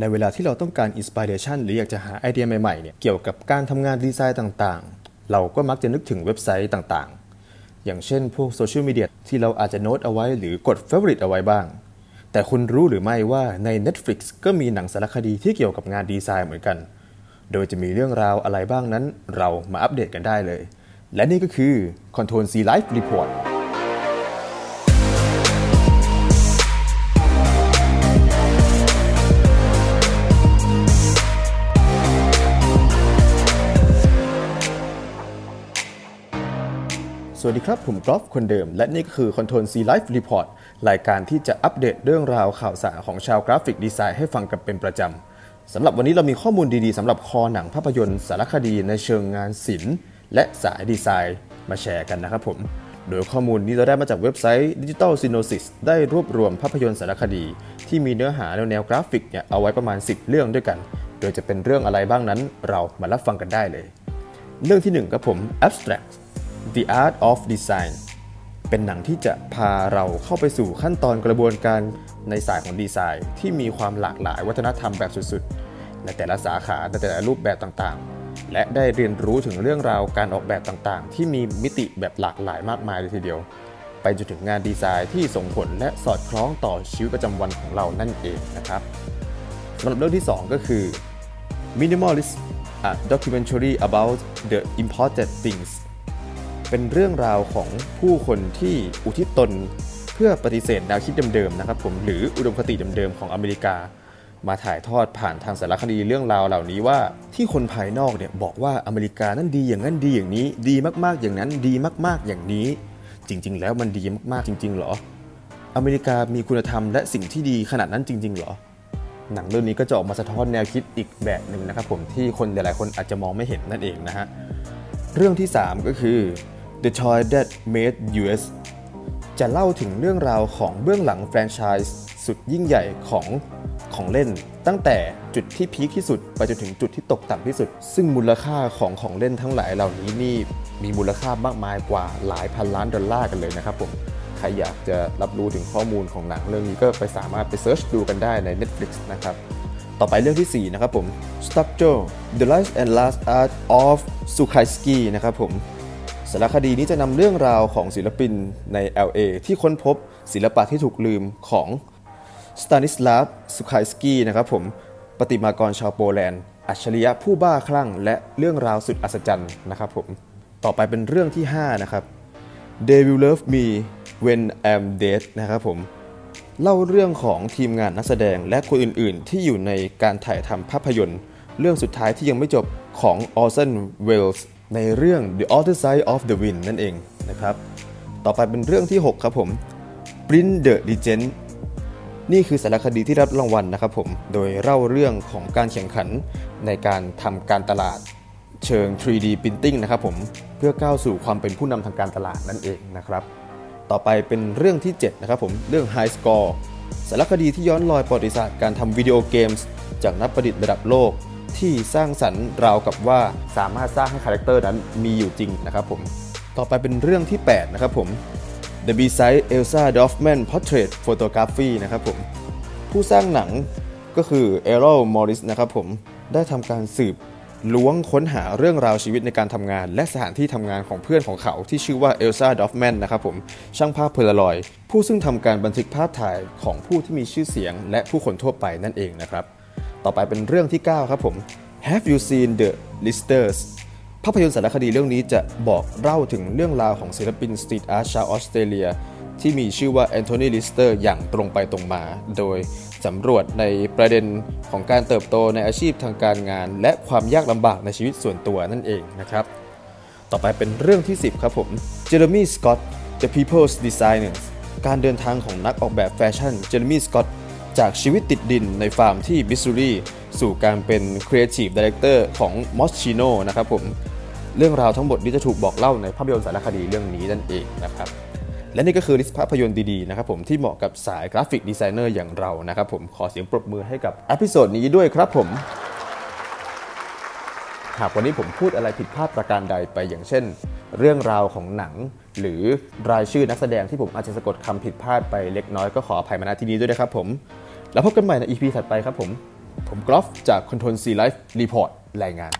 ในเวลาที่เราต้องการ inspiration หรืออยากจะหาไอเดียใหม่ๆเนี่ยเกี่ยวกับการทำงานดีไซน์ต่างๆ เราก็มักจะนึกถึงเว็บไซต์ต่างๆ อย่างเช่นพวกโซเชียลมีเดียที่เราอาจจะโน้ตเอาไว้หรือกด Favorite เอาไว้บ้าง แต่คุณรู้หรือไม่ว่าใน Netflix ก็มีหนังสารคดีที่เกี่ยวกับงานดีไซน์เหมือนกัน โดยจะมีเรื่องราวอะไรบ้างนั้น เรามาอัปเดตกันได้เลย และนี่ก็คือ Control C Life Report วัสดีครับ ผมกอล์ฟคนเดิม และนี่ก็คือ Control C Life Report รายการที่จะอัปเดตเรื่องราวข่าวสารของชาวกราฟิกดีไซน์ให้ฟังกันเป็นประจำสำหรับวันนี้เรามีข้อมูลดีๆสำหรับคอหนังภาพยนตร์สารคดีในเชิงงานศิลป์ และสายดีไซน์ มาแชร์กันนะครับผม โดยข้อมูลนี้เราได้มาจากเว็บไซต์ Digital Synopsis ได้รวบรวมภาพยนตร์สารคดี ที่มีเนื้อหาแนวแนวกราฟิกเนี่ยเอาไว้ประมาณ 10 เรื่องด้วยกัน โดยจะเป็นเรื่องอะไรบ้างนั้น เรามารับฟังกันได้เลย เรื่องที่1ครับผม Abstract The Art of Design เป็นหนังที่จะพาเราเข้าไปสู่ขั้นตอนกระบวนการในสายของดีไซน์ ที่มีความหลากหลายวัฒนธรรมแบบสุดๆ ในแต่ละสาขาในแต่ละรูปแบบต่างๆ และได้เรียนรู้ถึงเรื่องราวการออกแบบต่างๆ ที่มีมิติแบบหลากหลายมากมายเลยทีเดียว ไปจนถึงงานดีไซน์ที่ส่งผลและสอดคล้องต่อชีวิตประจำวันของเรานั่นเองนะครับสำหรับเรื่องที่ 2 ก็คือ Minimalist a documentary about the important things เป็นเรื่องราวของผู้คนที่อุทิศตนเพื่อปฏิเสธแนวคิดเดิมๆนะครับผมหรืออุดมคติเดิมๆของอเมริกา มาถ่ายทอดผ่านทางสารคดีเรื่องราวเหล่านี้ว่าที่คนภายนอกเนี่ยบอกว่าอเมริกานั้นดีอย่างนั้นดีอย่างนี้ ดีมากๆอย่างนั้นดีมากๆอย่างนี้ จริง ๆ แล้วมันดีมากๆจริง ๆ หรอ อเมริกามีคุณธรรมและสิ่งที่ดีขนาดนั้นจริง ๆ หรอ หนังเรื่องนี้ก็จะออกมาสะท้อนแนวคิดอีกแบบหนึ่งนะครับผมที่คนหลายๆคนอาจจะมองไม่เห็นนั่นเองนะฮะเรื่องที่ 3 ก็คือ The Toy That Made US จะเล่าถึงเรื่องราวของเบื้องหลังแฟรนไชส์สุดยิ่งใหญ่ของของเล่น ตั้งแต่จุดที่พีคที่สุดไปจนถึงจุดที่ตกต่ำที่สุด ซึ่งมูลค่าของของเล่นทั้งหลายเหล่านี้นี่มีมูลค่ามากมายกว่าหลายพันล้านดอลลาร์กันเลยนะครับผมใครอยากจะรับรู้ถึงข้อมูลของหนังเรื่องนี้ก็ไปสามารถไป search ดูกันได้ใน Netflix นะครับ ต่อไปเรื่องที่ 4 นะครับผม Struggle The Life and Lost Art of Szukalski นะครับผม สารคดีนี้จะนำเรื่องราวของศิลปินใน LA ที่ค้นพบศิลปะที่ถูกลืมของสตานิสลาฟสุคายสกี้นะครับผมประติมากรชาวโปแลนด์ อัจฉริยะผู้บ้าคลั่ง และเรื่องราวสุดอัศจรรย์นะครับผมต่อไปเป็นเรื่องที่ 5 นะครับ They Will Love Me When I'm Dead นะครับผมเล่าเรื่องของทีมงานนักแสดงและคนอื่นๆ ที่อยู่ในการถ่ายทำภาพยนตร์ เรื่องสุดท้ายที่ยังไม่จบของออเซนเวลส์ ในเรื่อง The Other Side of the Wind นั่นเองนะครับ ต่อไปเป็นเรื่องที่ 6 ครับผม Print the Legend นี่คือสารคดีที่รับรางวัลนะครับผม โดยเล่าเรื่องของการแข่งขันในการทำการตลาดเชิง 3D Printing นะครับผม เพื่อก้าวสู่ความเป็นผู้นำทางการตลาดนั่นเองนะครับ ต่อไปเป็นเรื่องที่ 7 นะครับผม เรื่อง High Score สารคดีที่ย้อนรอยประวัติศาสตร์การทำวิดีโอเกมส์จากนักประดิษฐ์ระดับโลก ที่สร้างสรรค์ราวกับว่าสามารถสร้างให้ character นั้นมีอยู่จริงนะครับผม ต่อไปเป็นเรื่องที่ 8 นะครับผม The B-Side Elsa Dorfman Portrait Photography นะครับผม ผู้สร้างหนังก็คือ e r r o Morris นะครับผม ได้ทำการสืบล้วงค้นหาเรื่องราวชีวิตในการทำงาน และสถานที่ทำงานของเพื่อนของเขาที่ชื่อว่าเอลซาดอฟแมนนะครับผม ช่างภาพเพลารอย ผู้ซึ่งทำการบันทึกภาพถ่ายของผู้ที่มีชื่อเสียง และผู้คนทั่วไปนั่นเองนะครับ ต่อไปเป็นเรื่องที่ 9 ครับผม Have you seen the listers ภาพยนตร์สารคดีเรื่องนี้จะบอกเล่าถึงเรื่องราวของศิลปิน street art ชาวออสเตรเลีย ที่มีชื่อว่าแอนโทนีลิสเตอร์อย่างตรงไปตรงมา โดยสำรวจในประเด็นของการเติบโตในอาชีพทางการงาน และความยากลำบากในชีวิตส่วนตัวนั่นเองนะครับ ต่อไปเป็นเรื่องที่ 10 ครับผม Jeremy Scott The People's Designers การเดินทางของนักออกแบบแฟชั่นเจอร์มี่สกอต จากชีวิตติดดินในฟาร์มที่มิสซูรีสู่การเป็น Creative Director ของ Moschino นะครับผมเรื่องราวทั้งหมดนี้จะถูกบอกเล่าในภาพยนตร์สารคดีเรื่องนี้นั่นเองนะครับและนี่ก็คือ list ภาพยนตร์ดีๆนะครับผมที่เหมาะกับสาย graphic designer อย่างเรานะครับผมขอเสียงปรบมือให้กับ episode นี้ด้วยครับผม หากวันนี้ผมพูดอะไรผิดพลาดประการใดไปอย่างเช่น เรื่องราวของหนัง หรือรายชื่อนักแสดงที่ผมอาจจะสะกดคำผิดพลาดไปเล็กน้อยก็ขออภัยมาณที่นี้ด้วยนะครับผม แล้วพบกันใหม่ใน EP ถัดไปครับผม ผมกอล์ฟจาก Control C Live Report รายงาน